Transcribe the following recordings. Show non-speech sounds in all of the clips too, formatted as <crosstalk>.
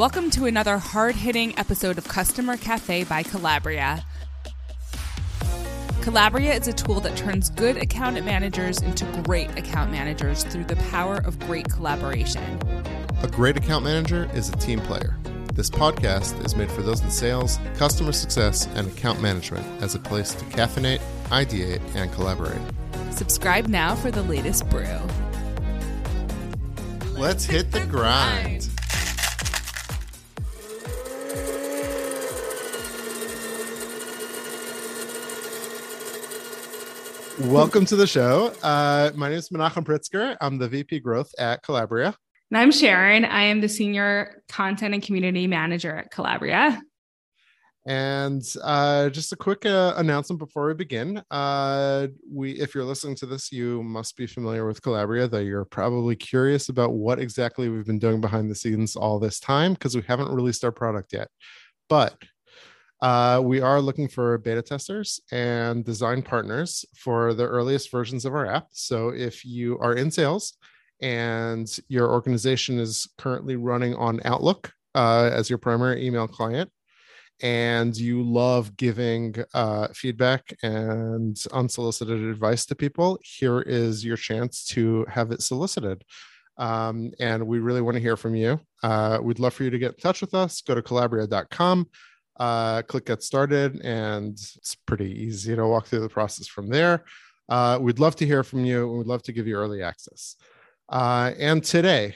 Welcome to another hard hitting episode of Customer Cafe by Collabria. Collabria is a tool that turns good account managers into great account managers through the power of great collaboration. A great account manager is a team player. This podcast is made for those in sales, customer success, and account management as a place to caffeinate, ideate, and collaborate. Subscribe now for the latest brew. Let's hit the grind. Welcome to the show. Uh, my name is Menachem Pritzker. I'm the VP Growth at Collabria. And I'm Sharon. I am the Senior Content and Community Manager at Collabria. And uh, just a quick uh, announcement before we begin. Uh, we, if you're listening to this, you must be familiar with Collabria, though you're probably curious about what exactly we've been doing behind the scenes all this time because we haven't released our product yet. But uh, we are looking for beta testers and design partners for the earliest versions of our app. So if you are in sales and your organization is currently running on Outlook uh, as your primary email client, and you love giving uh, feedback and unsolicited advice to people, here is your chance to have it solicited. Um, and we really want to hear from you. Uh, we'd love for you to get in touch with us. Go to collabria.com uh, click get started and it's pretty easy to walk through the process from there. Uh, we'd love to hear from you we'd love to give you early access. Uh, and today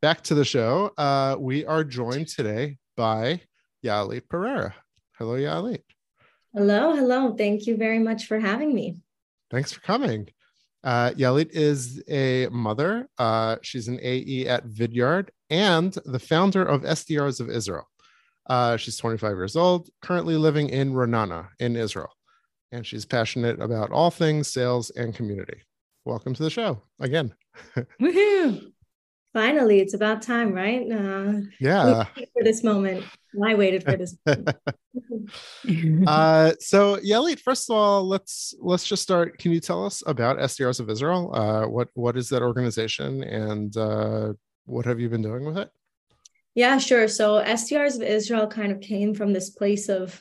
back to the show uh, we are joined today by Yaalit Pereira. Hello Yaalit hello hello. Thank you very much for having me. Thanks for coming. Uh, Yaalit is a mother. Uh, she's an AE at Vidyard and the founder of SDRs of Israel. Uh, she's 25 years old, currently living in Ra'anana in Israel, and she's passionate about all things sales and community. Welcome to the show again. <laughs> Woohoo! Finally, it's about time, right? Uh, yeah. For this moment, I waited for this. <laughs> <laughs> uh, so, Yaalit, first of all, let's let's just start. Can you tell us about SDRs of Israel? Uh, what what is that organization, and uh, what have you been doing with it? Yeah, sure. So SDRs of Israel kind of came from this place of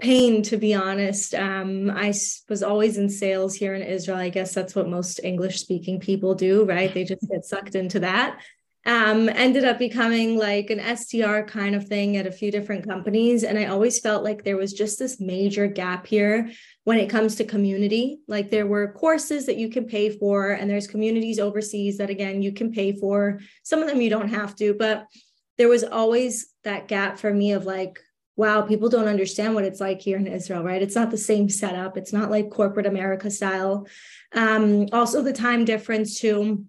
pain, to be honest. Um, I was always in sales here in Israel. I guess that's what most English speaking people do, right? They just get sucked into that. Um, ended up becoming like an SDR kind of thing at a few different companies. And I always felt like there was just this major gap here when it comes to community. Like there were courses that you can pay for, and there's communities overseas that, again, you can pay for. Some of them you don't have to, but there was always that gap for me of like, wow, people don't understand what it's like here in Israel, right? It's not the same setup. It's not like corporate America style. Um, also, the time difference too.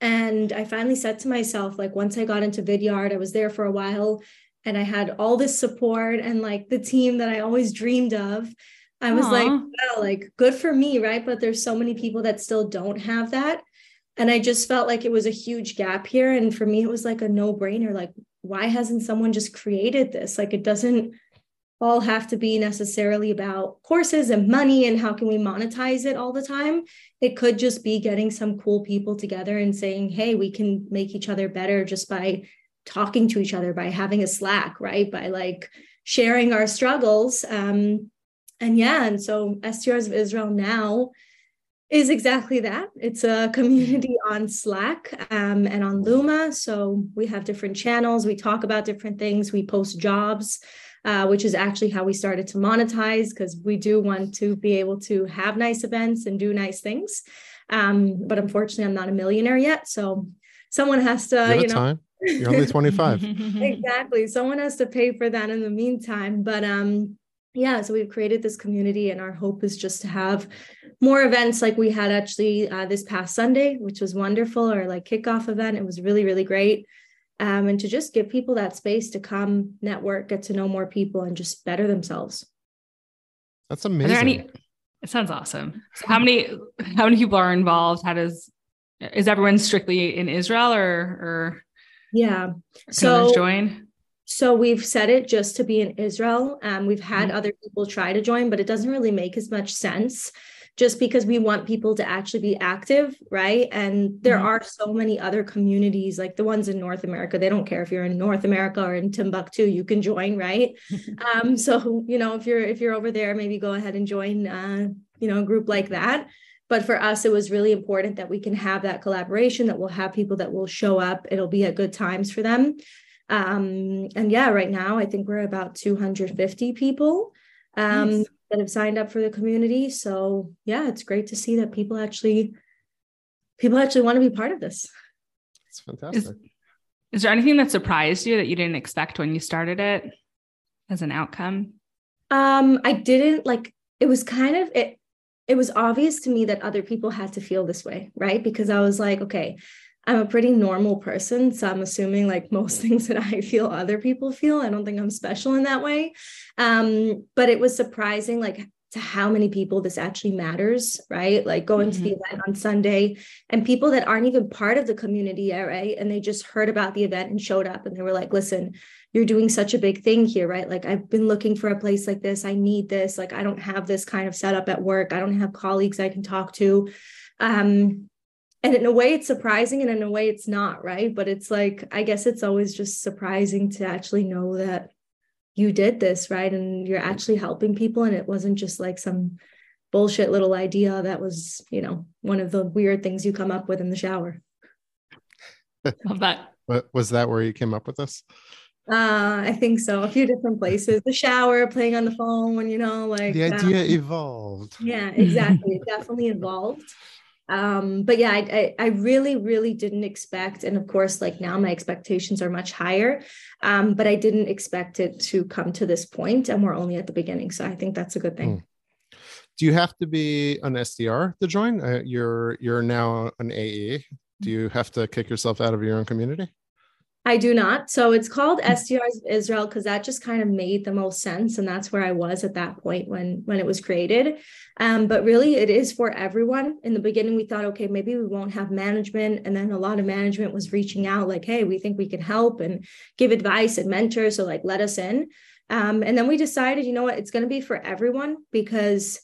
And I finally said to myself, like, once I got into Vidyard, I was there for a while and I had all this support and like the team that I always dreamed of. I was Aww. like, wow, like good for me, right? But there's so many people that still don't have that and i just felt like it was a huge gap here. And for me it was like a no brainer like why hasn't someone just created this? Like it doesn't all have to be necessarily about courses and money and how can we monetize it all the time. It could just be getting some cool people together and saying hey we can make each other better just by talking to each other by having a slack right? By like sharing our struggles. Um and yeah and so SDRs of Israel now is exactly that. It's a community on Slack um, and on Luma. So we have different channels. We talk about different things. We post jobs, uh, which is actually how we started to monetize because we do want to be able to have nice events and do nice things. Um, but unfortunately, I'm not a millionaire yet. So someone has to, you, you know. Time. You're only 25. <laughs> exactly. Someone has to pay for that in the meantime. But um, yeah, so we've created this community, and our hope is just to have more events like we had actually uh, this past Sunday, which was wonderful, or like kickoff event. It was really, really great. Um, and to just give people that space to come network, get to know more people, and just better themselves. That's amazing. Any, it sounds awesome. So how many how many people are involved? How does is everyone strictly in Israel or or yeah? So join so we've set it just to be in Israel. Um, we've had mm-hmm. other people try to join, but it doesn't really make as much sense just because we want people to actually be active, right? And there mm-hmm. are so many other communities, like the ones in North America. They don't care if you're in North America or in Timbuktu, you can join, right? <laughs> um, so you know, if you're if you're over there, maybe go ahead and join, uh, you know, a group like that. But for us, it was really important that we can have that collaboration. That we'll have people that will show up. It'll be at good times for them. Um, and yeah, right now I think we're about 250 people. Um, nice that have signed up for the community. So yeah, it's great to see that people actually people actually want to be part of this. It's fantastic. Is, is there anything that surprised you that you didn't expect when you started it as an outcome? Um, I didn't like it was kind of it it was obvious to me that other people had to feel this way, right? Because I was like, okay, I'm a pretty normal person. So I'm assuming like most <laughs> things that I feel other people feel. I don't think I'm special in that way. Um, but it was surprising like to how many people this actually matters, right? Like going mm-hmm. to the mm-hmm. event on Sunday and people that aren't even part of the community yet, right? And they just heard about the event and showed up and they were like, listen, you're doing such a big thing here, right? Like I've been looking for a place like this. I need this. Like I don't have this kind of setup at work. I don't have colleagues I can talk to. Um, and in a way it's surprising and in a way it's not right? But it's like i guess it's always just surprising to actually know that you did this right? And you're actually helping people and it wasn't just like some bullshit little idea that was you know one of the weird things you come up with in the shower. <laughs> Love that. Was that where you came up with this? Uh i think so. A few different places. The shower playing on the phone you know like the idea um, evolved. Yeah exactly. It definitely evolved um, but yeah, I, I, I really, really didn't expect, and of course, like now my expectations are much higher. Um, but I didn't expect it to come to this point, and we're only at the beginning. So I think that's a good thing. Mm. Do you have to be an SDR to join? Uh, you're you're now an AE. Do you have to kick yourself out of your own community? I do not. So it's called SDRs of Israel because that just kind of made the most sense, and that's where I was at that point when when it was created. Um, but really, it is for everyone. In the beginning, we thought, okay, maybe we won't have management, and then a lot of management was reaching out, like, hey, we think we can help and give advice and mentor, so like let us in. Um, and then we decided, you know what, it's going to be for everyone because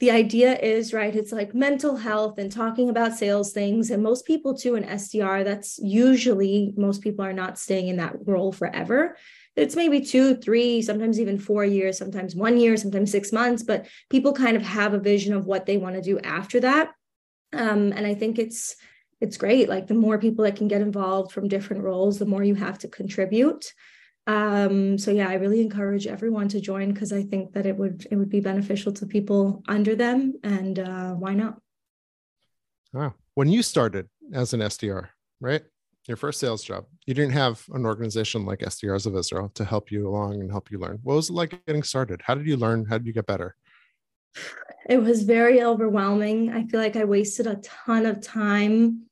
the idea is right it's like mental health and talking about sales things and most people too in sdr that's usually most people are not staying in that role forever. It's maybe two three sometimes even four years sometimes one year sometimes six months but people kind of have a vision of what they want to do after that. Um, and i think it's it's great like the more people that can get involved from different roles the more you have to contribute um so yeah i really encourage everyone to join because i think that it would it would be beneficial to people under them and uh why not? Wow. When you started as an sdr right? Your first sales job you didn't have an organization like sdrs of israel to help you along and help you learn. What was it like getting started? How did you learn? How did you get better? It was very overwhelming. I feel like i wasted a ton of time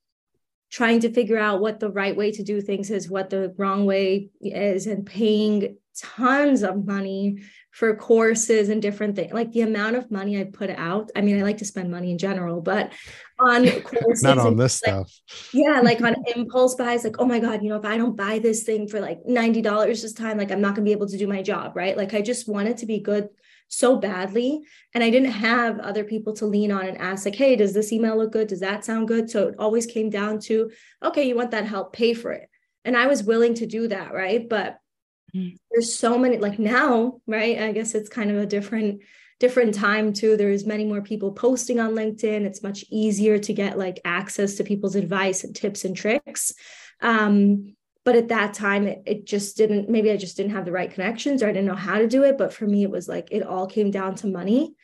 trying to figure out what the right way to do things is, what the wrong way is, and paying tons of money for courses and different things. Like the amount of money I put out. I mean, I like to spend money in general, but on <laughs> courses, not on this like, stuff. Yeah, like on <laughs> impulse buys, like, oh my God, you know, if I don't buy this thing for like $90 this time, like I'm not gonna be able to do my job, right? Like I just want it to be good so badly. And i didn't have other people to lean on and ask like hey does this email look good? Does that sound good? So it always came down to okay you want that help? Pay for it. And i was willing to do that right? But mm. there's so many like now right? I guess it's kind of a different different time too. There's many more people posting on linkedin. It's much easier to get like access to people's advice and tips and tricks. Um but at that time it, it just didn't maybe i just didn't have the right connections or i didn't know how to do it but for me it was like it all came down to money.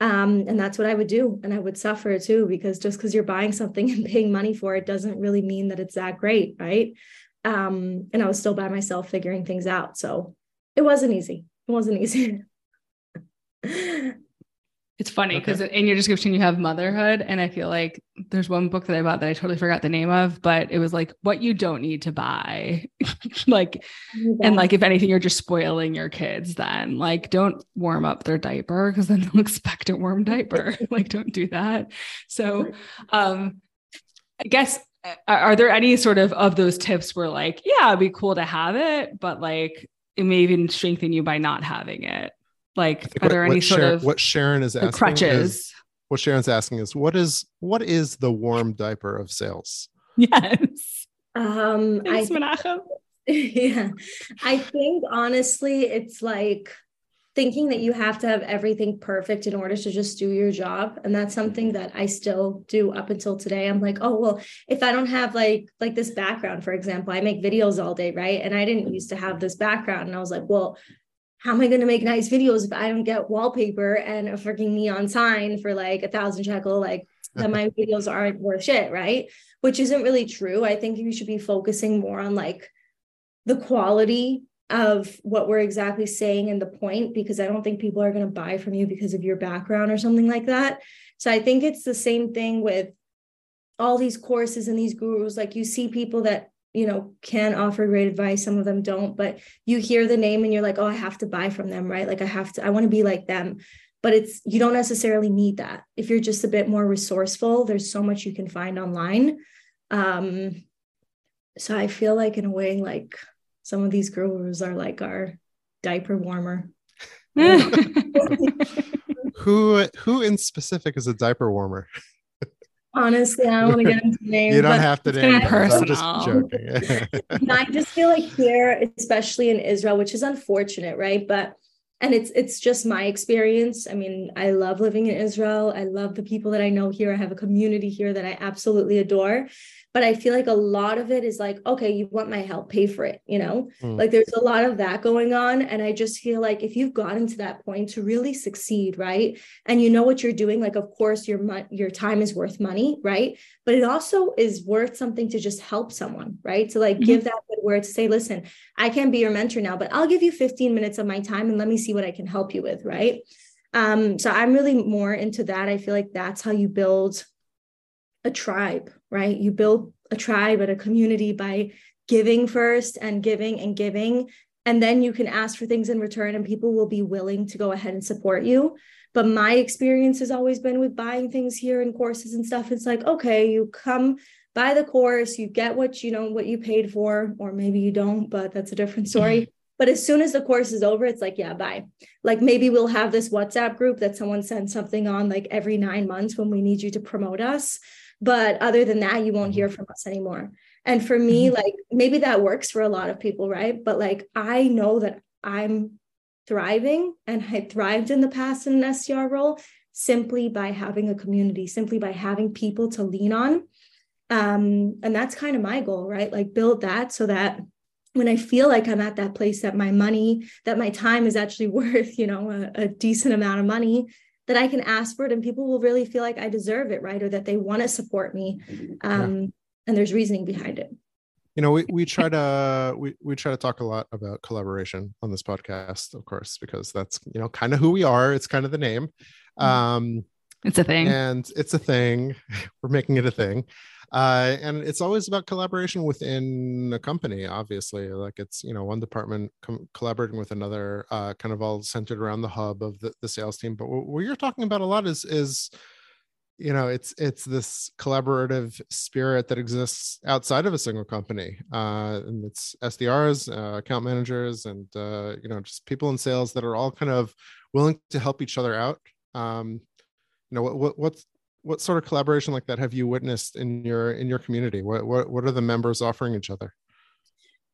Um, and that's what i would do. And i would suffer too because just because you're buying something <laughs> and paying money for it doesn't really mean that it's that great right? Um, and i was still by myself figuring things out. So it wasn't easy. It wasn't easy <laughs> It's funny because okay. in your description you have motherhood, and I feel like there's one book that I bought that I totally forgot the name of, but it was like what you don't need to buy, <laughs> like, yeah. and like if anything, you're just spoiling your kids. Then like, don't warm up their diaper because then they'll <laughs> expect a warm diaper. <laughs> like, don't do that. So, um, I guess are there any sort of of those tips where like, yeah, it'd be cool to have it, but like it may even strengthen you by not having it? Like, are there any sort Sharon, of what Sharon is asking crutches? Is, what Sharon's asking is what is what is the warm diaper of sales? Yes. Um, I, Menachem. <laughs> yeah, I think honestly, it's like thinking that you have to have everything perfect in order to just do your job and that's something that i still do up until today i'm like oh well if i don't have like like this background for example i make videos all day right and i didn't used to have this background and i was like well how am I going to make nice videos if I don't get wallpaper and a freaking neon sign for like a thousand shekel? Like that my <laughs> videos aren't worth shit, right? Which isn't really true. I think you should be focusing more on like the quality of what we're exactly saying and the point, because I don't think people are going to buy from you because of your background or something like that. So I think it's the same thing with all these courses and these gurus. Like you see people that you know can offer great advice. Some of them don't but you hear the name and you're like oh i have to buy from them right? Like i have to i want to be like them. But it's you don't necessarily need that. If you're just a bit more resourceful there's so much you can find online. Um so i feel like in a way like some of these gurus are like our diaper warmer. <laughs> Who who in specific is a diaper warmer <laughs> Honestly, I don't want to get into names. you don't have to name. personal. I'm just joking. <laughs> I just feel like here, especially in Israel, which is unfortunate, right? But and it's it's just my experience. I mean, I love living in Israel. I love the people that I know here. I have a community here that I absolutely adore but i feel like a lot of it is like okay you want my help pay for it you know? Mm. like there's a lot of that going on and i just feel like if you've gotten to that point to really succeed right? And you know what you're doing like of course your mo- your time is worth money right? But it also is worth something to just help someone right? To like mm-hmm. give that good word to say listen i can't be your mentor now but i'll give you 15 minutes of my time and let me see what i can help you with right? Um so i'm really more into that. I feel like that's how you build a tribe, right? You build a tribe and a community by giving first and giving and giving. And then you can ask for things in return, and people will be willing to go ahead and support you. But my experience has always been with buying things here and courses and stuff. It's like, okay, you come buy the course, you get what you know, what you paid for, or maybe you don't, but that's a different story. Mm-hmm. But as soon as the course is over, it's like, yeah, bye. Like maybe we'll have this WhatsApp group that someone sends something on like every nine months when we need you to promote us. But other than that, you won't hear mm-hmm. from us anymore. And for me, mm-hmm. like maybe that works for a lot of people, right? But like I know that I'm thriving and I thrived in the past in an SDR role simply by having a community, simply by having people to lean on. Um, and that's kind of my goal, right? Like build that so that when I feel like I'm at that place that my money, that my time is actually <laughs> worth, you know, a, a decent amount of money, that I can ask for it and people will really feel like I deserve it, right? Or that they want to support me. Um, yeah. And there's reasoning behind it. You know, we, we try to we, we try to talk a lot about collaboration on this podcast, of course, because that's you know kind of who we are. It's kind of the name. Mm-hmm. Um, it's a thing, and it's a thing. <laughs> We're making it a thing uh, and it's always about collaboration within a company obviously. Like it's you know one department com- collaborating with another uh, kind of all centered around the hub of the, the sales team. But what, what you're talking about a lot is is you know it's it's this collaborative spirit that exists outside of a single company. Uh, and it's sdrs uh, account managers and uh, you know just people in sales that are all kind of willing to help each other out. Um, you know what, what what's what sort of collaboration like that have you witnessed in your in your community? What what, what are the members offering each other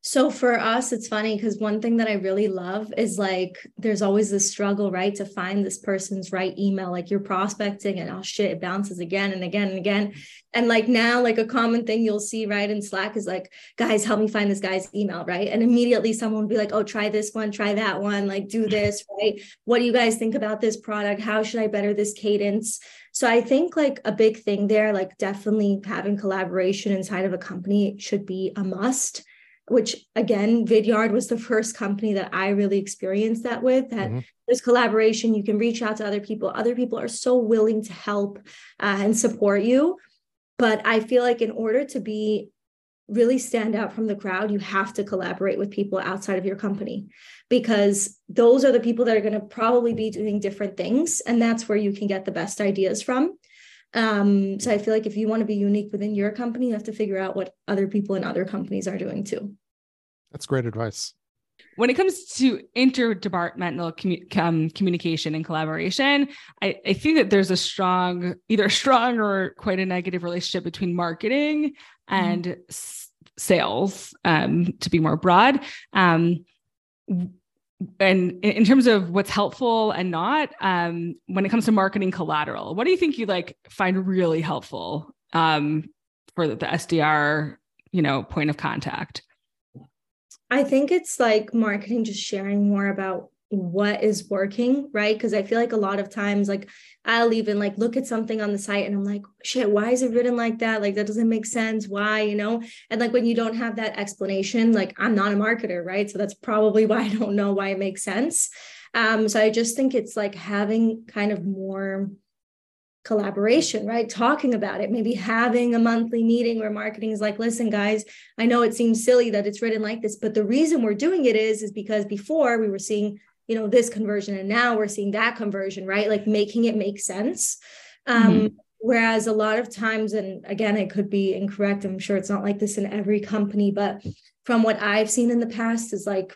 so for us, it's funny because one thing that I really love is like there's always this struggle, right? To find this person's right email. Like you're prospecting and oh shit, it bounces again and again and again. And like now, like a common thing you'll see right in Slack is like, guys, help me find this guy's email, right? And immediately someone will be like, oh, try this one, try that one, like do <laughs> this, right? What do you guys think about this product? How should I better this cadence? So I think like a big thing there, like definitely having collaboration inside of a company should be a must which again, Vidyard was the first company that I really experienced that with. That mm-hmm. there's collaboration, you can reach out to other people. Other people are so willing to help uh, and support you. But I feel like in order to be really stand out from the crowd, you have to collaborate with people outside of your company because those are the people that are going to probably be doing different things. And that's where you can get the best ideas from. Um, so I feel like if you want to be unique within your company, you have to figure out what other people in other companies are doing too. That's great advice. when it comes to interdepartmental commu- um, communication and collaboration, I, I, think that there's a strong, either strong or quite a negative relationship between marketing and mm-hmm. s- sales, um, to be more broad. Um, and in terms of what's helpful and not, um, when it comes to marketing collateral, what do you think you like find really helpful um, for the, the SDR, you know, point of contact? I think it's like marketing just sharing more about what is working, right? Because I feel like a lot of times, like I'll even like look at something on the site and I'm like, shit, why is it written like that? Like that doesn't make sense. Why, you know? And like when you don't have that explanation, like I'm not a marketer, right? So that's probably <laughs> why I don't know why it makes sense. Um, so I just think it's like having kind of more collaboration, right? Talking about it, maybe having a monthly meeting where marketing is like, listen, guys, I know it seems silly that it's written like this, but the reason we're doing it is, is because before we were seeing, you know, this conversion and now we're seeing that conversion, right? Like making it make sense. Um, mm-hmm. Whereas a lot of times, and again, it could be incorrect. I'm sure it's not like this in every company, but from what I've seen in the past is like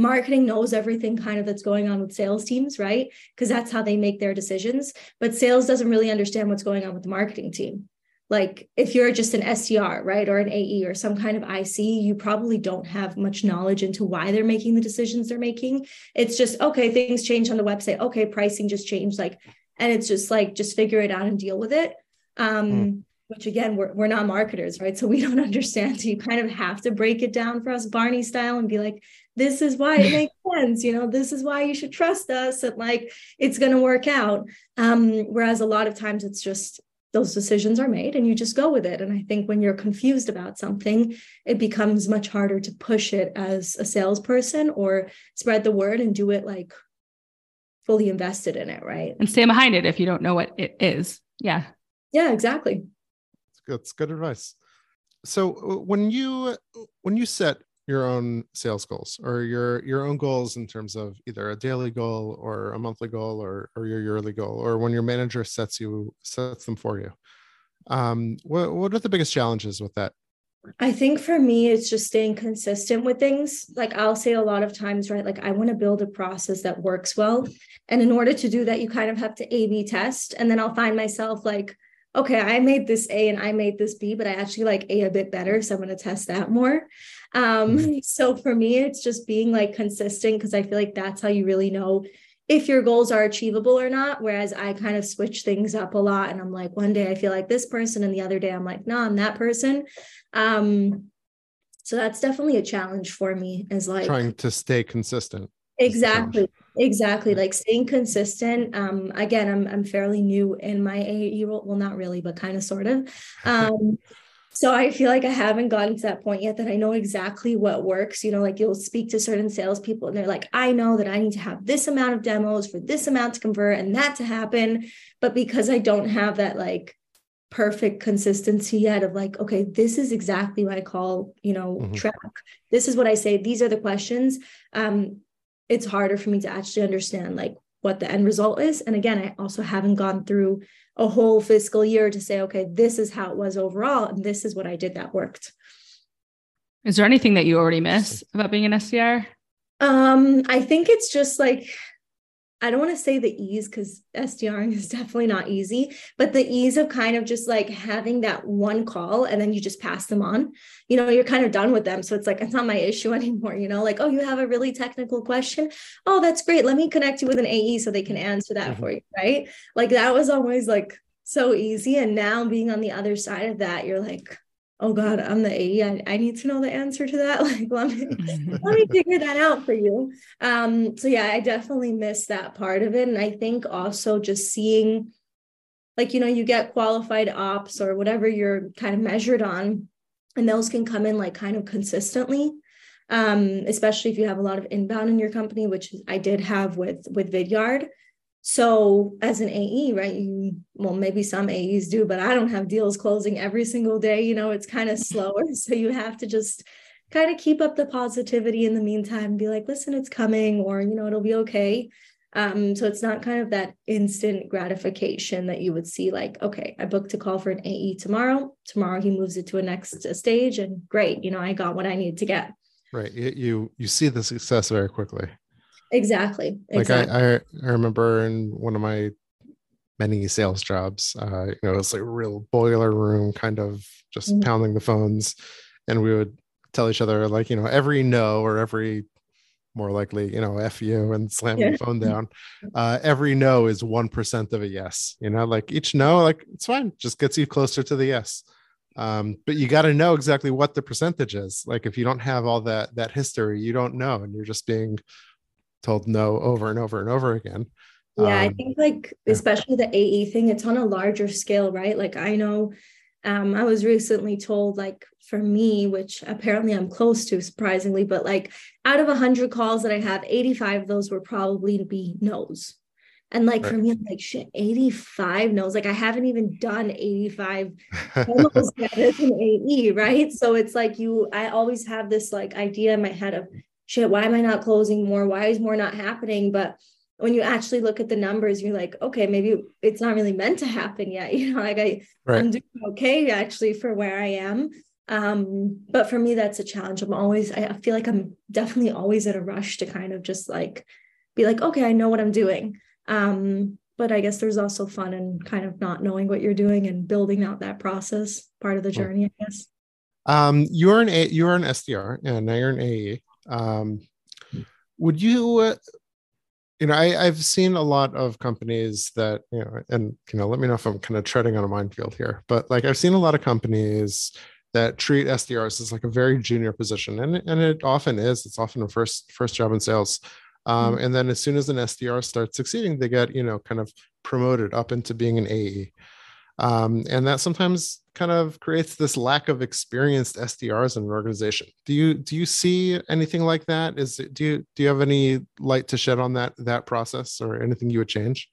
marketing knows everything kind of that's going on with sales teams, right? Because that's how they make their decisions. But sales doesn't really understand what's going on with the marketing team. Like if you're just an SDR, right, or an AE or some kind of IC, you probably don't have much knowledge into why they're making the decisions they're making. It's just, okay, things change on the website. Okay, pricing just changed. Like, and it's just like, just figure it out and deal with it. Um, mm which again we're, we're not marketers right so we don't <laughs> understand so you kind of have to break it down for us barney style and be like this is why it makes <laughs> sense you know this is why you should trust us and like it's going to work out. Um, whereas a lot of times it's just those decisions are made and you just go with it. And i think when you're confused about something it becomes much harder to push it as a salesperson or spread the word and do it like fully invested in it right? And stand behind it if you don't know what it is. Yeah. Yeah exactly. That's good advice. So uh, when you when you set your own sales goals or your your own goals in terms of either a daily goal or a monthly goal or or your yearly goal or when your manager sets you sets them for you um what, what are the biggest challenges with that I think for me, it's just staying consistent with things. Like I'll say a lot of times, right? Like I want to build a process that works well. And in order to do that, you kind of have to A B test. And then I'll find myself like, okay, I made this A and I made this B, but I actually like A a bit better. So I'm going to test that more. Um, mm-hmm. <laughs> so for me, it's just being like consistent because I feel like that's how you really know if your goals are achievable or not. Whereas I kind of switch things up a lot and I'm like, one day I feel like this person, and the other day I'm like, no, I'm that person. Um, so that's definitely a challenge for me is like trying to stay consistent. Exactly exactly like staying consistent um again i'm i'm fairly new in my AE role well not really but kind of sort of <laughs> um so i feel like i haven't gotten to that point yet that i know exactly what works you know like you'll speak to certain salespeople and they're like i know that i need to have this amount of demos for this amount to convert and that to happen but because i don't have that like perfect consistency yet of like okay this is exactly what i call you know mm-hmm. track this is what i say these are the questions um it's harder for me to actually understand like what the end result is. And again, I also haven't gone through a whole fiscal year to say, okay, this is how it was overall, and this is what I did that worked. Is there anything that you already miss about being an SDR? Um, I think it's just like I don't want to say the ease because SDRing <laughs> is definitely not easy, but the ease of kind of just like having that one call and then you just pass them on. You know, you're kind of done with them. So it's like, it's not my issue <laughs> anymore. You know, like, oh, you have a really technical question. Oh, that's great. Let me connect you with an AE so they can answer that mm-hmm. for you. Right. Like that was always like so easy. And now being on the other side of that, you're like, oh god i'm the ae I, I, need to know the answer to that. <laughs> Like let me <laughs> let me figure that out for you. Um so yeah i definitely miss that part of it. And i think also just seeing like you know you get qualified ops or whatever you're kind of measured on and those can come in like kind of consistently. Um especially if you have a lot of inbound in your company which i did have with with vidyard so as an AE, right, you well, maybe some AEs do, but I don't have deals closing every single day. You know, it's kind of slower. <laughs> So you have to just kind of keep up the positivity in the meantime, be like, listen, it's coming, or you know, it'll be okay. Um, so it's not kind of that instant gratification that you would see, like, okay, I booked a call for an AE tomorrow. Tomorrow he moves it to a next stage, and great, you know, I got what I need to get. right you, you see the success very quickly exactly, like exactly. I, I i remember in one of my many sales jobs uh you know it's like a real boiler room kind of just Mhm. pounding the phones and we would tell each other like you know every no or every more likely you know f you and slam Yeah. the phone <laughs> down uh every no is one percent of a yes you know like each no like it's fine just gets you closer to the yes um but you got to know exactly what the percentage is like if you don't have all that that history you don't know and you're just being told no over and over and over again Yeah, I Um, think like especially the AE thing, it's on a larger scale, right? Like I know um I was recently told like for me, which apparently I'm close to surprisingly, but like out of 100 calls that I have, 85 of those were probably to be no's. And like for me, I'm like shit, 85 no's. Like I haven't even done 85 <laughs> almost yet as an AE, right? So it's like you, I always have this like idea in my head of shit, why am I not closing more? Why is more not happening? But when you actually look at the numbers, you're like, okay, maybe it's not really meant to happen yet. <laughs> You know, like I, right I'm doing okay actually for where I am. Um, but for me, that's a challenge. I'm always, I feel like I'm definitely always in a rush to kind of just like be like, okay, I know what I'm doing. Um, but I guess there's also fun in kind of not knowing what you're doing and building out that process, part of the journey, I guess. Um, you're an A, you're an SDR, and now you're an AE. Um, would you, uh, you know, I, I've seen a lot of companies that, you know, and you know, let me know if I'm kind of treading on a minefield here, but like I've seen a lot of companies that treat SDRs as like a very junior position, and and it often is. It's often a first first job in sales. Um, and then as soon as an SDR starts succeeding, they get you know kind of promoted up into being an AE um, and that sometimes kind of creates this lack of experienced SDRs in an organization. Do you do you see anything like that? Is do you do you have any light to shed on that that process or anything you would change?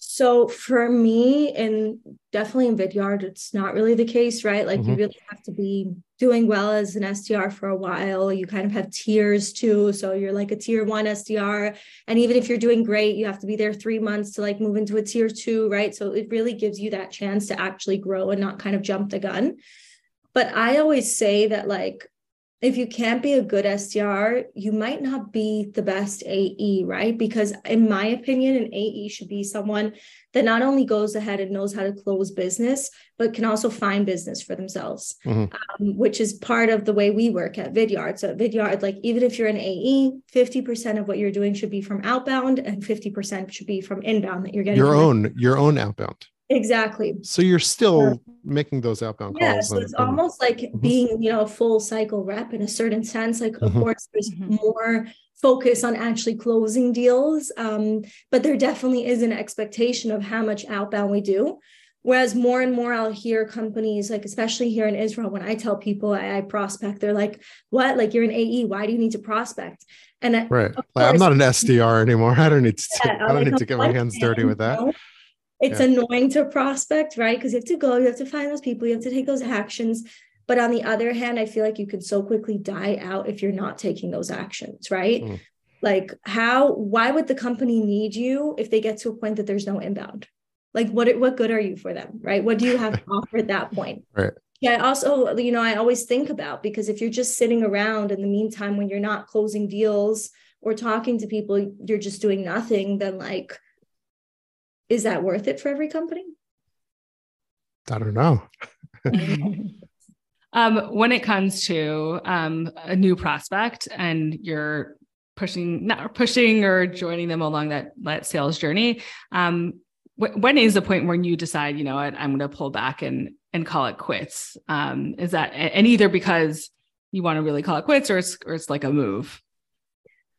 So for me, and definitely in Vidyard, it's not really the case, right? Like you Mhm. really have to be doing well as an SDR for a while. You kind of have tiers too. So you're like a tier one SDR. And even if you're doing great, you have to be there three months to like move into a tier two, right? So it really gives you that chance to actually grow and not kind of jump the gun. But I always say that like if you can't be a good SDR, you might not be the best AE, right? Because, in my opinion, an AE should be someone that not only goes ahead and knows how to close business, but can also find business for themselves, Mhm. um, which is part of the way we work at Vidyard. So, at Vidyard, like even if you're an AE, 50% of what you're doing should be from outbound and 50% should be from inbound that you're getting. Your own your own outbound. Exactly. So you're still making those outbound Yeah, calls. so and- it's and- almost like Mhm. being, you know, a full cycle rep in a certain sense. Like, of Mhm. course, there's Mhm. more focus on actually closing deals, um, but there definitely is an expectation of how much outbound we do. Whereas more and more, I'll hear companies, like especially here in Israel, when I tell people I, I prospect, they're like, "What? Like you're an AE? Why do you need to prospect?" And I, right. of Like, I'm not an SDR anymore. <laughs> I don't need to. yeah, I don't like, need to get my hands dirty with that. you know, It's Yeah. annoying to prospect, right? Because you have to go, you have to find those people, you have to take those actions. But on the other hand, I feel like you could so quickly die out if you're not taking those actions, right? Mm. Like, how, why would the company need you if they get to a point that there's no inbound? Like, what, what good are you for them, right? What do you have to <laughs> offer at that point? Right. Yeah, I also, you know, I always think about because if you're just sitting around in the meantime when you're not closing deals or talking to people, you're just doing nothing, then like, is that worth it for every company? I don't know. <laughs> um, when it comes to um, a new prospect and you're pushing, not pushing or joining them along that that sales journey, um, wh- when is the point when you decide, you know what, I'm going to pull back and and call it quits? Um, is that and either because you want to really call it quits, or it's or it's like a move?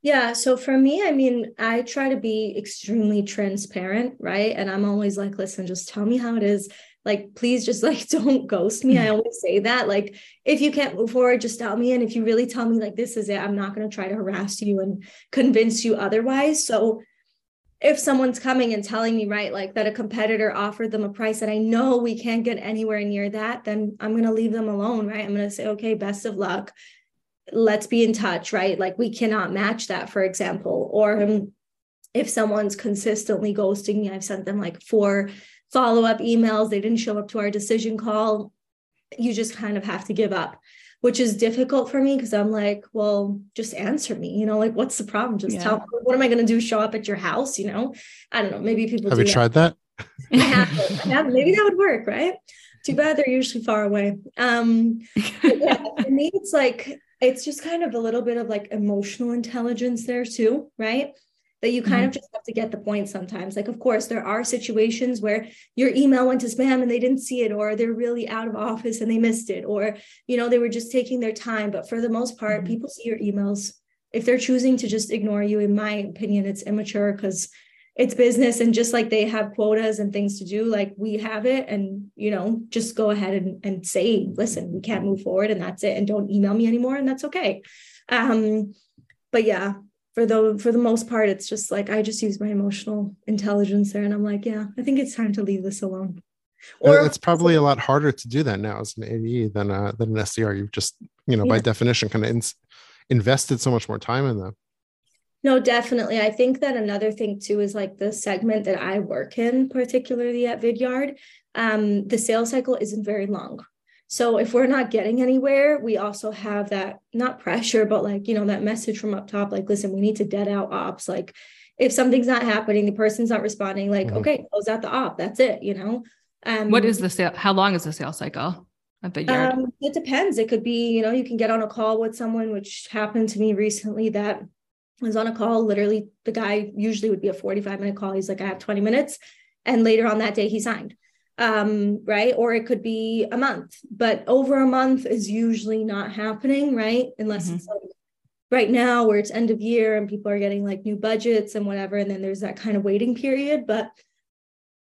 Yeah. So for me, I mean, I try to be extremely transparent, right? And I'm always like, listen, just tell me how it is. Like, please just <laughs> like don't ghost me. I mm-hmm. always say that. Like, if you can't move forward, just tell me. And if you really tell me like this is it, I'm not going to try to harass you and convince you otherwise. So if someone's coming and telling me, right, like that a competitor offered them a price that I know we can't get anywhere near that, then I'm going to leave them alone, right? I'm going to say, okay, best of luck let's be in touch, right? Like we cannot match that, for example. Or if someone's consistently ghosting me, I've sent them like four follow up emails. They didn't show up to our decision call. you just kind of have to give up which is difficult for me because I'm like, well, just answer me. You know, like, what's the problem? Just yeah. tell. What am I going to do? Show up at your house? You know, I don't know. Maybe people have you that. tried that? <laughs> yeah, maybe that would work, right? Too bad they're usually far away. Um, yeah, for me, it's like it's just kind of a little bit of like emotional intelligence there too, right? that you kind mm-hmm. of just have to get the point sometimes. Like, of course, there are situations where your email went to spam and they didn't see it, or they're really out of office and they missed it, or, you know, they were just taking their time. But for the most part, mm-hmm. people see your emails. If they're choosing to just ignore you, in my opinion, it's immature because it's business. And just like they have quotas and things to do, like we have it. And, you know, just go ahead and, and say, listen, we can't move forward and that's it. And don't email me anymore. And that's okay. Um, but yeah, for the for the most part it's just like i just use my emotional intelligence there and i'm like yeah i think it's time to leave this alone or it's probably a lot harder to do that now as an AE than uh, than an SDR. You've just, you know, yeah. by definition, kind of in, invested so much more time in them. No, definitely. I think that another thing too is like the segment that I work in, particularly at Vidyard, um, the sales cycle isn't very long. So if we're not getting anywhere, we also have that not pressure, but like, you know, that message from up top, like, listen, we need to dead out ops. Like if something's not happening, the person's not responding, like, mm-hmm. okay, close out the op. That's it, you know? Um, what is the sale? How long is the sales cycle? Um, it depends. It could be, you know, you can get on a call with someone, which happened to me recently that was on a call. Literally, the guy usually would be a 45 minute call. He's like, I have 20 minutes. And later on that day, he signed um, right? Or it could be a month, but over a month is usually not happening, right? Unless mm-hmm. it's like right now where it's end of year and people are getting like new budgets and whatever. And then there's that kind of waiting period. But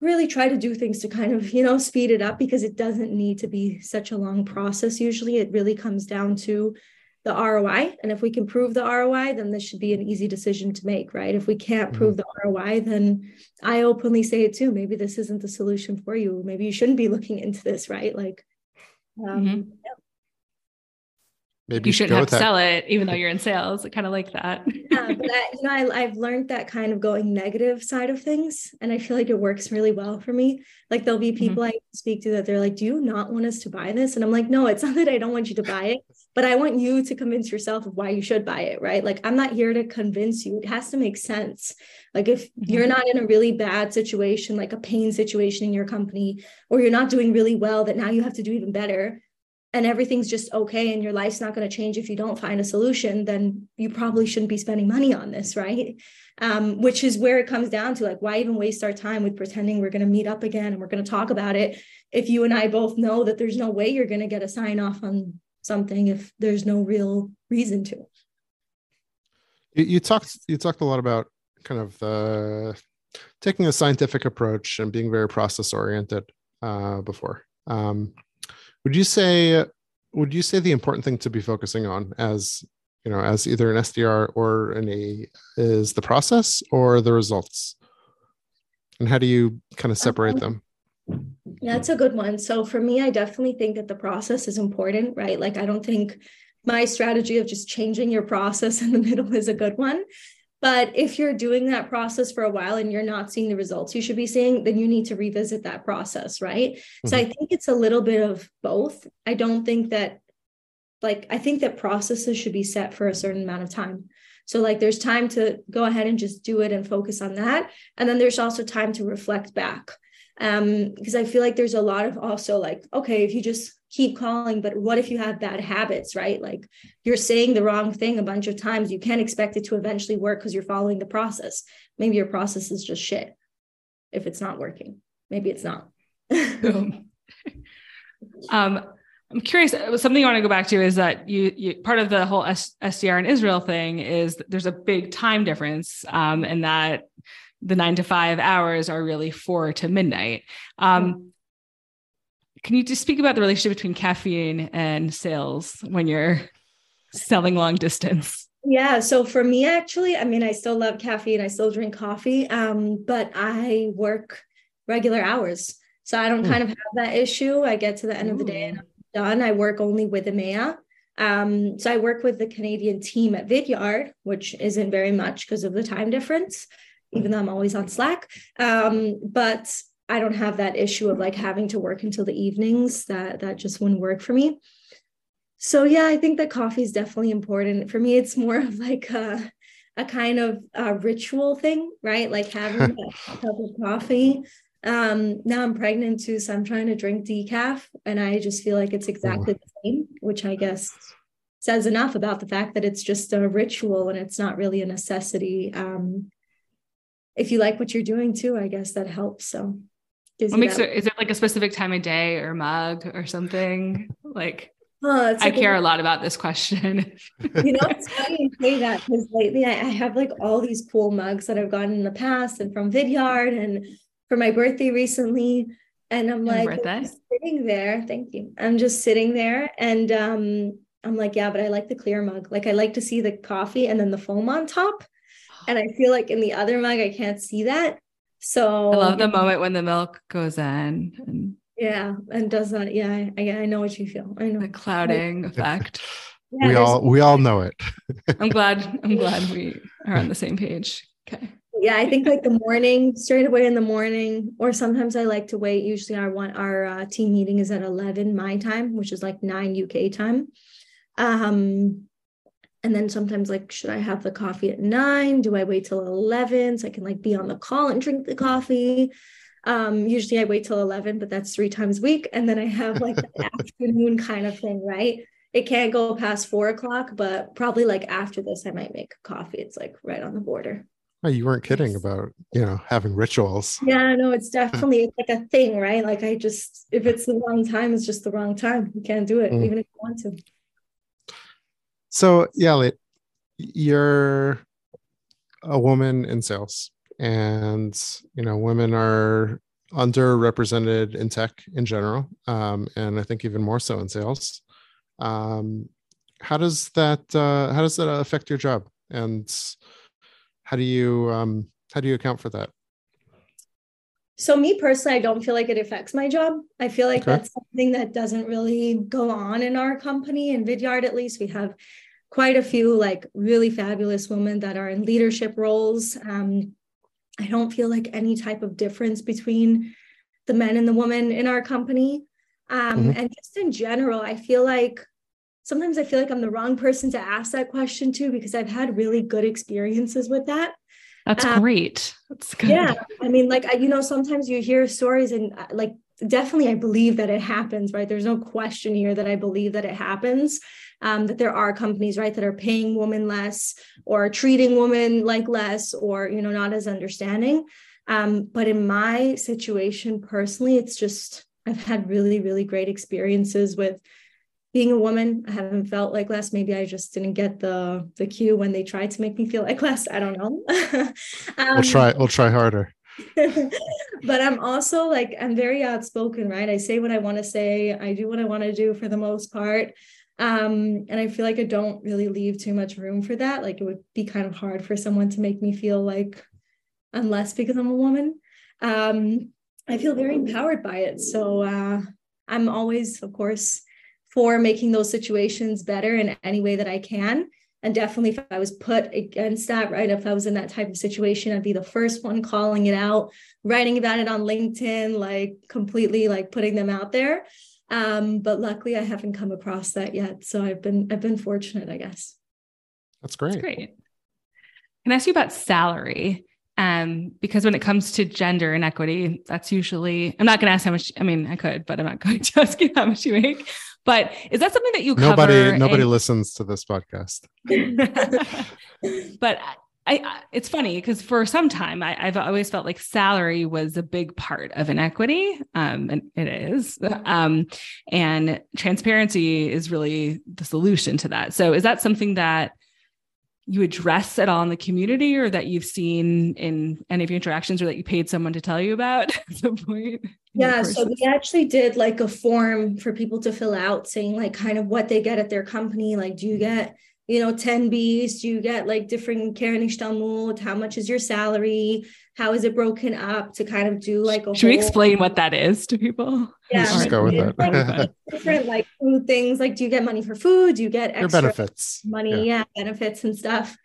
really try to do things to kind of, you know, speed it up because it doesn't need to be such a long process. Usually it really comes down to the ROI. And if we can prove the ROI, then this should be an easy decision to make, right? If we can't mm-hmm. prove the ROI, then I openly say it too. Maybe this isn't the solution for you. Maybe you shouldn't be looking into this, right? Like, um, mm-hmm. yeah. Maybe you shouldn't have to sell it, even though you're in sales. kind of like that. <laughs> yeah, but I, you know, I, I've learned that kind of going negative side of things, and I feel like it works really well for me. Like there'll be mm-hmm. people mm-hmm. I speak to that they're like, "Do you not want us to buy this?" And I'm like, "No, it's not that I don't want you to buy it, but I want you to convince yourself of why you should buy it." Right? Like I'm not here to convince you. It has to make sense. Like if mm-hmm. you're not in a really bad situation, like a pain situation in your company, or you're not doing really well, that now you have to do even better and everything's just okay and your life's not going to change if you don't find a solution then you probably shouldn't be spending money on this right um, which is where it comes down to like why even waste our time with pretending we're going to meet up again and we're going to talk about it if you and i both know that there's no way you're going to get a sign off on something if there's no real reason to you, you talked you talked a lot about kind of uh, taking a scientific approach and being very process oriented uh, before um, would you say would you say the important thing to be focusing on as you know as either an SDR or an A is the process or the results? And how do you kind of separate them? That's a good one. So for me, I definitely think that the process is important, right? Like I don't think my strategy of just changing your process <laughs> in the middle is a good one. But if you're doing that process for a while and you're not seeing the results you should be seeing, then you need to revisit that process, right? Mm-hmm. So I think it's a little bit of both. I don't think that, like, I think that processes should be set for a certain amount of time. So, like, there's time to go ahead and just do it and focus on that. And then there's also time to reflect back. Um, because I feel like there's a lot of also like, okay, if you just keep calling but what if you have bad habits right? Like you're saying the wrong thing a bunch of times. You can't expect it to eventually work because you're following the process. Maybe your process is just shit if it's not working. Maybe it's not. <laughs> Um I'm curious. Uh, something I want to go back to is that you, you part of the whole S, SDR in Israel thing is there's a big time difference, um, and that the nine to five hours are really four to midnight. Um, can you just speak about the relationship between caffeine and sales when you're selling long distance? Yeah. So for me, actually, I mean, I still love caffeine. I still drink coffee, um, but I work regular hours. So I don't mm. kind of have that issue. I get to the end Ooh. of the day and I'm done. I work only with EMEA. Um, so I work with the Canadian team at Vidyard, which isn't very much because of the time difference, even though I'm always on Slack. Um, but I don't have that issue of like having to work until the evenings. That that just wouldn't work for me. So yeah, I think that coffee is definitely important. For me, it's more of like a, a kind of a ritual thing, right? Like having <laughs> a cup of coffee. Um, now I'm pregnant too, so I'm trying to drink decaf, and I just feel like it's exactly the same, which I guess says enough about the fact that it's just a ritual and it's not really a necessity. Um, if you like what you're doing too, I guess that helps. So what makes that- it is it like a specific time of day or mug or something? Like Oh, I care a lot about this question. you know, it's <laughs> funny you say that because lately I, I, have like all these cool mugs that I've gotten in the past and from Vidyard and for my birthday recently. And I'm like I'm sitting there. Thank you. I'm just sitting there and um I'm like, yeah, but I like the clear mug. Like I like to see the coffee and then the foam on top. And I feel like in the other mug, I can't see that. So I love the moment when the milk goes in and yeah and does that. Yeah I, I know what you feel. I know. The clouding effect. Yeah, <laughs> we all we all know it. <laughs> I'm glad i'm glad we are on the same page. Okay. Yeah i think like the morning straight away in the morning or sometimes i like to wait. Usually our one our uh, team meeting is at 11 my time which is like 9 uk time. Um and then sometimes like should i have the coffee at 9 do i wait till 11 so i can like be on the call and drink the coffee um, usually I wait till 11, but that's three times a week. And then I have like the <laughs> afternoon kind of thing, right? It can't go past four o'clock, but probably like after this, I might make coffee. It's like right on the border. Oh, you weren't kidding about, you know, having rituals. Yeah, no, it's definitely it's like a thing, right? Like I just if it's the wrong time, it's just the wrong time. You can't do it, mm. even if you want to. So yeah, you're a woman in sales and you know women are underrepresented in tech in general um, and i think even more so in sales. Um, how does that uh, how does that affect your job? And how do you um, how do you account for that? So me personally i don't feel like it affects my job. I feel like okay. that's something that doesn't really go on in our company. In vidyard at least we have quite a few like really fabulous women that are in leadership roles um, I don't feel like any type of difference between the men and the women in our company. Um, mm-hmm. And just in general, I feel like sometimes I feel like I'm the wrong person to ask that question to because I've had really good experiences with that. That's um, great. That's good. Yeah. I mean, like, I, you know, sometimes you hear stories and uh, like, definitely I believe that it happens, right? There's no question here that I believe that it happens um, that there are companies right that are paying women less or treating women like less or you know not as understanding. Um, but in my situation personally it's just i've had really really great experiences with being a woman. I haven't felt like less. Maybe i just didn't get the the cue when they tried to make me feel like less. I don't know. <laughs> Um, we'll try we'll try harder <laughs> but i'm also like i'm very outspoken right i say what i want to say i do what i want to do for the most part um, and I feel like I don't really leave too much room for that. Like it would be kind of hard for someone to make me feel like I'm because I'm a woman. Um, I feel very empowered by it. So uh, I'm always, of course, for making those situations better in any way that I can. And definitely, if I was put against that, right, if I was in that type of situation, I'd be the first one calling it out, writing about it on LinkedIn, like completely like putting them out there. Um, but luckily I haven't come across that yet. So I've been I've been fortunate, I guess. That's great. That's great. Can I ask you about salary? Um, because when it comes to gender inequity, that's usually I'm not gonna ask how much I mean I could, but I'm not <laughs> going to ask you how much you make. But is that something that you nobody nobody in- listens to this podcast? <laughs> but I, it's funny because for some time I, have always felt like salary was a big part of inequity, um, and it is. Um, and transparency is really the solution to that. So, is that something that you address at all in the community, or that you've seen in any of your interactions, or that you paid someone to tell you about <laughs> at some point? Yeah, so we actually did like a form for people to fill out, saying like kind of what they get at their company. Like, do you mm-hmm. get you know 10bis do you get like different Keren how much is your salary how is it broken up to kind of do like a should whole, we explain what that is to people yeah Let's go with that like, <laughs> different like food things like do you get money for food do you get extra your benefits money yeah. yeah benefits and stuff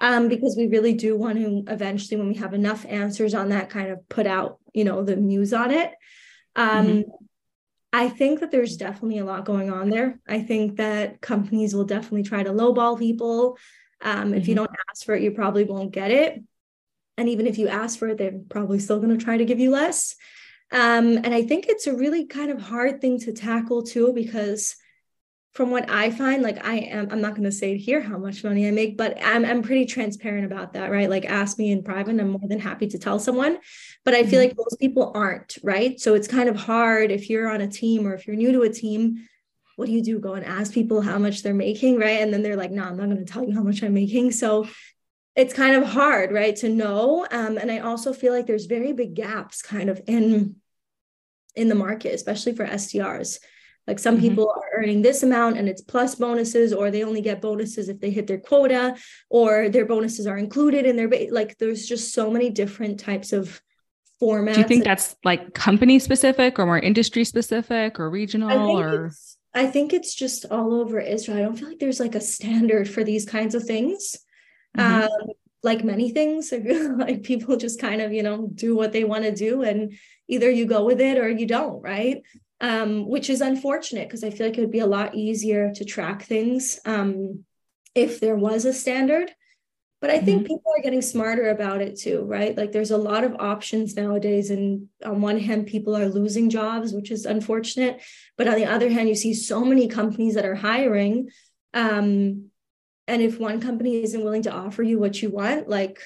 um because we really do want to eventually when we have enough answers on that kind of put out you know the news on it um mm-hmm. I think that there's definitely a lot going on there. I think that companies will definitely try to lowball people. Um, if mm-hmm. you don't ask for it, you probably won't get it. And even if you ask for it, they're probably still going to try to give you less. Um, and I think it's a really kind of hard thing to tackle too, because from what I find, like I am, I'm not going to say here how much money I make, but I'm, I'm pretty transparent about that, right? Like ask me in private, I'm more than happy to tell someone. But I feel mm-hmm. like most people aren't, right? So it's kind of hard if you're on a team or if you're new to a team. What do you do? Go and ask people how much they're making, right? And then they're like, no, I'm not going to tell you how much I'm making. So it's kind of hard, right, to know. Um, and I also feel like there's very big gaps kind of in in the market, especially for SDRs like some mm-hmm. people are earning this amount and it's plus bonuses, or they only get bonuses if they hit their quota, or their bonuses are included in their ba- like. There's just so many different types of formats. Do you think that's like company specific, or more industry specific, or regional, or? I think it's just all over Israel. I don't feel like there's like a standard for these kinds of things. Mm-hmm. Um, like many things, <laughs> like people just kind of, you know, do what they want to do and either you go with it or you don't, right? um, which is unfortunate because I feel like it would be a lot easier to track things um, if there was a standard. But I think mm-hmm. people are getting smarter about it too, right? Like there's a lot of options nowadays. And on one hand, people are losing jobs, which is unfortunate. But on the other hand, you see so many companies that are hiring. Um, and if one company isn't willing to offer you what you want, like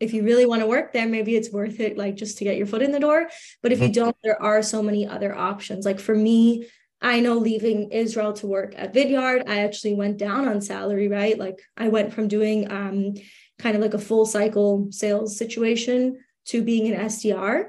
if you really want to work there, maybe it's worth it, like just to get your foot in the door. But if mm-hmm. you don't, there are so many other options. Like for me, I know leaving Israel to work at Vidyard, I actually went down on salary, right? Like I went from doing um, kind of like a full cycle sales situation to being an SDR.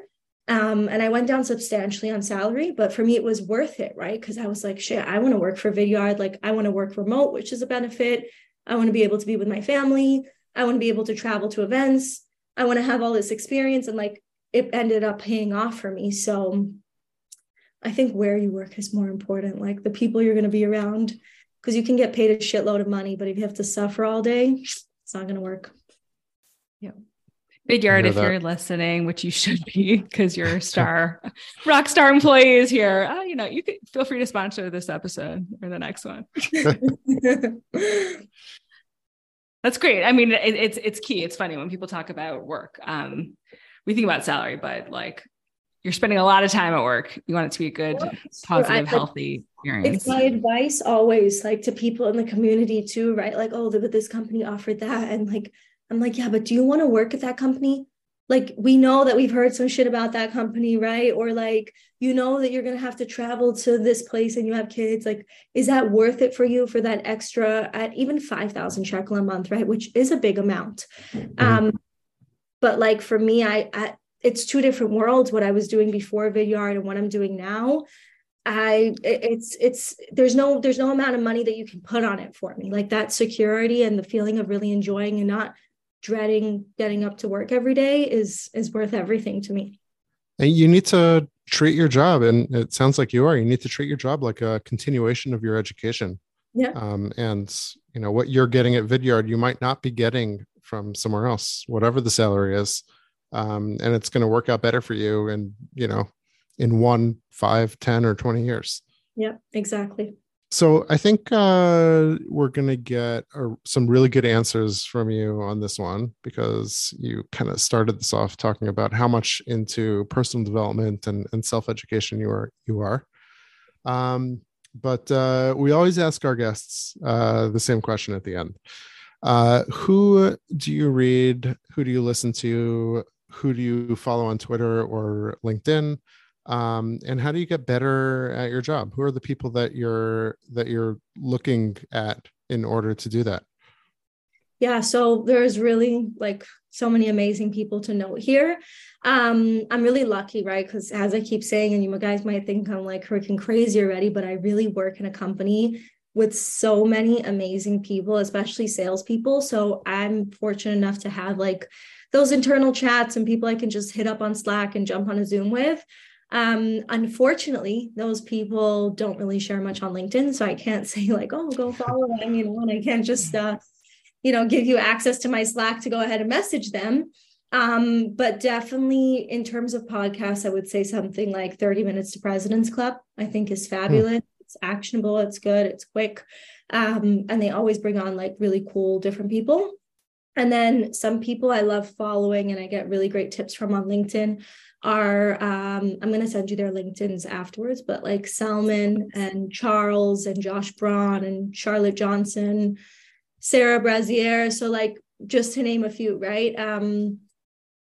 Um, and I went down substantially on salary, but for me, it was worth it, right? Because I was like, shit, I want to work for Vidyard. Like, I want to work remote, which is a benefit. I want to be able to be with my family. I want to be able to travel to events. I want to have all this experience. And like it ended up paying off for me. So I think where you work is more important, like the people you're going to be around, because you can get paid a shitload of money, but if you have to suffer all day, it's not going to work. Yeah. Vidyard, if that. you're listening, which you should <laughs> be because you're a star, <laughs> rock star employee is here. Uh, you know, you can feel free to sponsor this episode or the next one. <laughs> That's great. I mean, it, it's it's key. It's funny when people talk about work. Um, we think about salary, but like you're spending a lot of time at work. You want it to be a good, positive, I, healthy experience. It's my advice always, like to people in the community too, right? Like, oh, but this company offered that, and like, I'm like, yeah, but do you want to work at that company? like we know that we've heard some shit about that company right? Or like you know that you're going to have to travel to this place and you have kids. Like is that worth it for you for that extra at even 5000 shekel a month right? Which is a big amount. Mm-hmm. um but like for me I, I it's two different worlds what i was doing before vidyard and what i'm doing now. I it's it's there's no there's no amount of money that you can put on it for me. Like that security and the feeling of really enjoying and not dreading getting up to work every day is is worth everything to me. And you need to treat your job and it sounds like you are. You need to treat your job like a continuation of your education. Yeah. Um, and you know what you're getting at vidyard you might not be getting from somewhere else whatever the salary is. Um, and it's going to work out better for you and you know in one five ten or 20 years. Yeah exactly so I think uh, we're going to get some really good answers from you on this one because you kind of started this off talking about how much into personal development and, and self education you are. You are. Um, but uh, we always ask our guests uh, the same question at the end. Uh, who do you read? Who do you listen to? Who do you follow on Twitter or LinkedIn? Um, and how do you get better at your job? Who are the people that you're that you're looking at in order to do that? Yeah so there's really like so many amazing people to know here. Um i'm really lucky right? Because as i keep saying and you guys might think i'm like freaking crazy already but i really work in a company with so many amazing people especially salespeople. So i'm fortunate enough to have like those internal chats and people i can just hit up on slack and jump on a zoom with um, unfortunately, those people don't really share much on LinkedIn. So I can't <laughs> say, like, oh, go follow them, you know, and I can't just, uh, you know, give you access to my Slack to go ahead and message them. Um, but definitely in terms of podcasts, I would say something like 30 Minutes to President's Club, I think is fabulous. Hmm. It's actionable, it's good, it's quick. Um, and they always bring on like really cool different people. And then some people I love following and I get really great tips from on LinkedIn are um, I'm going to send you their LinkedIn's afterwards, but like Salman and Charles and Josh Braun and Charlotte Johnson, Sarah Brazier. So like just to name a few, right? Um,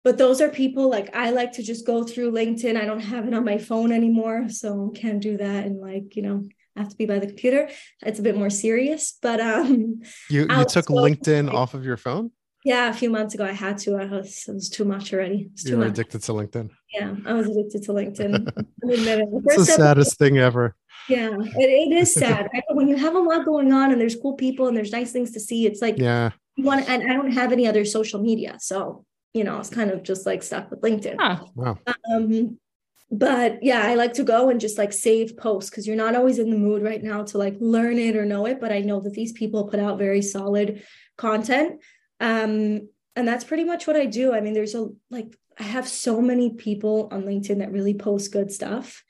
but those are people like I like to just go through LinkedIn. I don't have it on my phone anymore, so can't do that and like you know have to be by the computer. It's a bit more serious, but um, you you took LinkedIn <laughs> off of your phone. Yeah, a few months ago I had to. I was it was too much already. You were addicted to LinkedIn. Yeah, I was addicted to LinkedIn. <laughs> it's the saddest thing ever. Yeah, it, it is <laughs> sad. when you have a lot going on and there's cool people and there's nice things to see, it's like yeah. You want and I don't have any other social media, so you know, I was kind of just like stuck with LinkedIn. Huh. Wow. Um, but yeah, I like to go and just like save posts because you're not always in the mood right now to like learn it or know it. But I know that these people put out very solid content. Um, and that's pretty much what I do. I mean, there's a like I have so many people on LinkedIn that really post good stuff.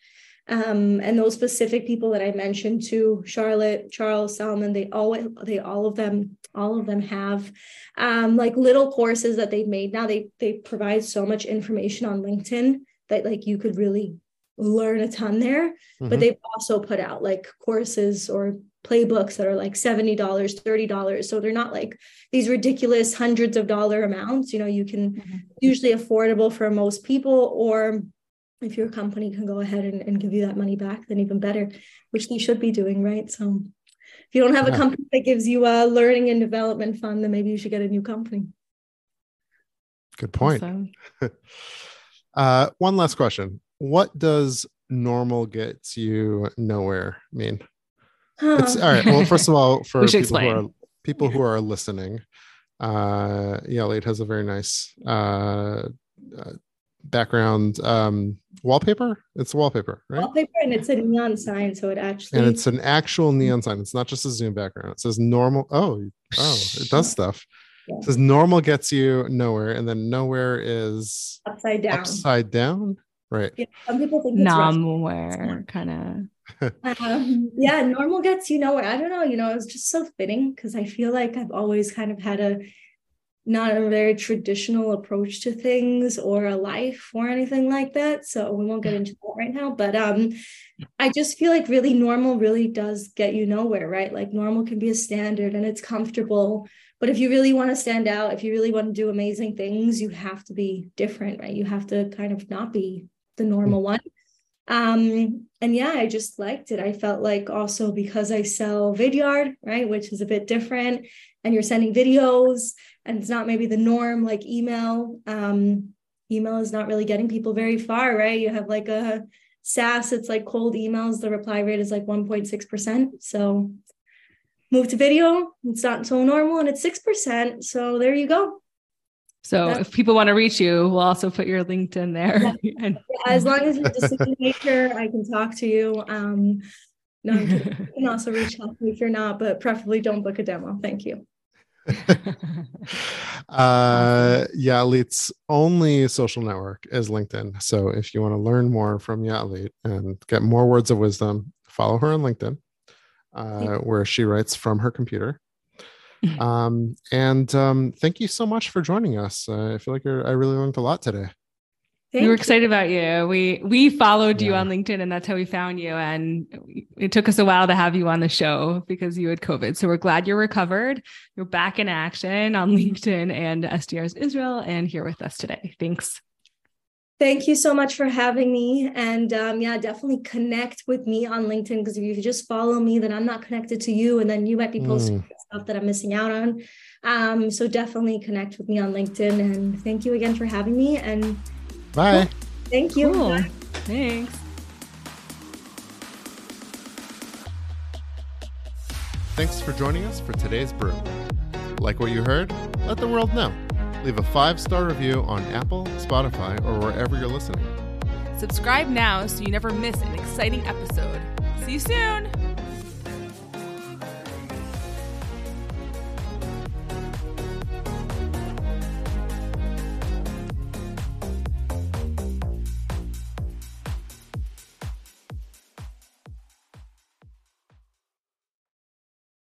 Um, and those specific people that I mentioned to Charlotte, Charles, Salman, they always they all of them all of them have um, like little courses that they've made now. They they provide so much information on LinkedIn that like you could really learn a ton there. Mm-hmm. But they've also put out like courses or playbooks that are like $70 $30 so they're not like these ridiculous hundreds of dollar amounts you know you can mm-hmm. usually affordable for most people or if your company can go ahead and, and give you that money back then even better which they should be doing right so if you don't have yeah. a company that gives you a learning and development fund then maybe you should get a new company good point awesome. <laughs> uh, one last question what does normal gets you nowhere mean it's all right. Well, first of all, <laughs> for people explain. who are people who are listening, uh, yeah, Late has a very nice uh, uh, background um, wallpaper. It's a wallpaper, right? Wallpaper, and it's a neon sign, so it actually and it's an actual neon sign. It's not just a Zoom background. It says normal. Oh, oh, it does <laughs> stuff. Yeah. It says normal gets you nowhere, and then nowhere is upside down. Upside down, right? Yeah, some people think nowhere, kind of um, yeah, normal gets you nowhere. I don't know, you know, it was just so fitting because I feel like I've always kind of had a not a very traditional approach to things or a life or anything like that. So we won't get into that right now. But um I just feel like really normal really does get you nowhere, right? Like normal can be a standard and it's comfortable. But if you really want to stand out, if you really want to do amazing things, you have to be different, right? You have to kind of not be the normal one um and yeah i just liked it i felt like also because i sell vidyard right which is a bit different and you're sending videos and it's not maybe the norm like email um email is not really getting people very far right you have like a SaaS, it's like cold emails. The reply rate is like 1.6%. So move to video. It's not so normal and it's 6%. So there you go. So if people want to reach you, we'll also put your LinkedIn there. Yeah. <laughs> and- as long as you're decision maker, I can talk to you. Um, no, <laughs> you can also reach out me if you're not, but preferably don't book a demo. Thank you. <laughs> uh yeah Yaalit's only social network is linkedin so if you want to learn more from Yaalit and get more words of wisdom follow her on linkedin uh, where she writes from her computer <laughs> um, and um, thank you so much for joining us. Uh, I feel like you're I really learned a lot today. Thank we were excited about you. We we followed yeah. you on LinkedIn, and that's how we found you. And it took us a while to have you on the show because you had COVID. So we're glad you're recovered. You're back in action on <laughs> LinkedIn and SDRs Israel, and here with us today. Thanks. Thank you so much for having me. And um, yeah, definitely connect with me on LinkedIn because if you just follow me, then I'm not connected to you. And then you might be posting mm. Stuff that I'm missing out on. Um, so definitely connect with me on LinkedIn. And thank you again for having me. And bye. thank you. Cool. Thanks. Thanks for joining us for today's brew. Like what you heard? Let the world know. Leave a five star review on Apple, Spotify, or wherever you're listening. Subscribe now so you never miss an exciting episode. See you soon!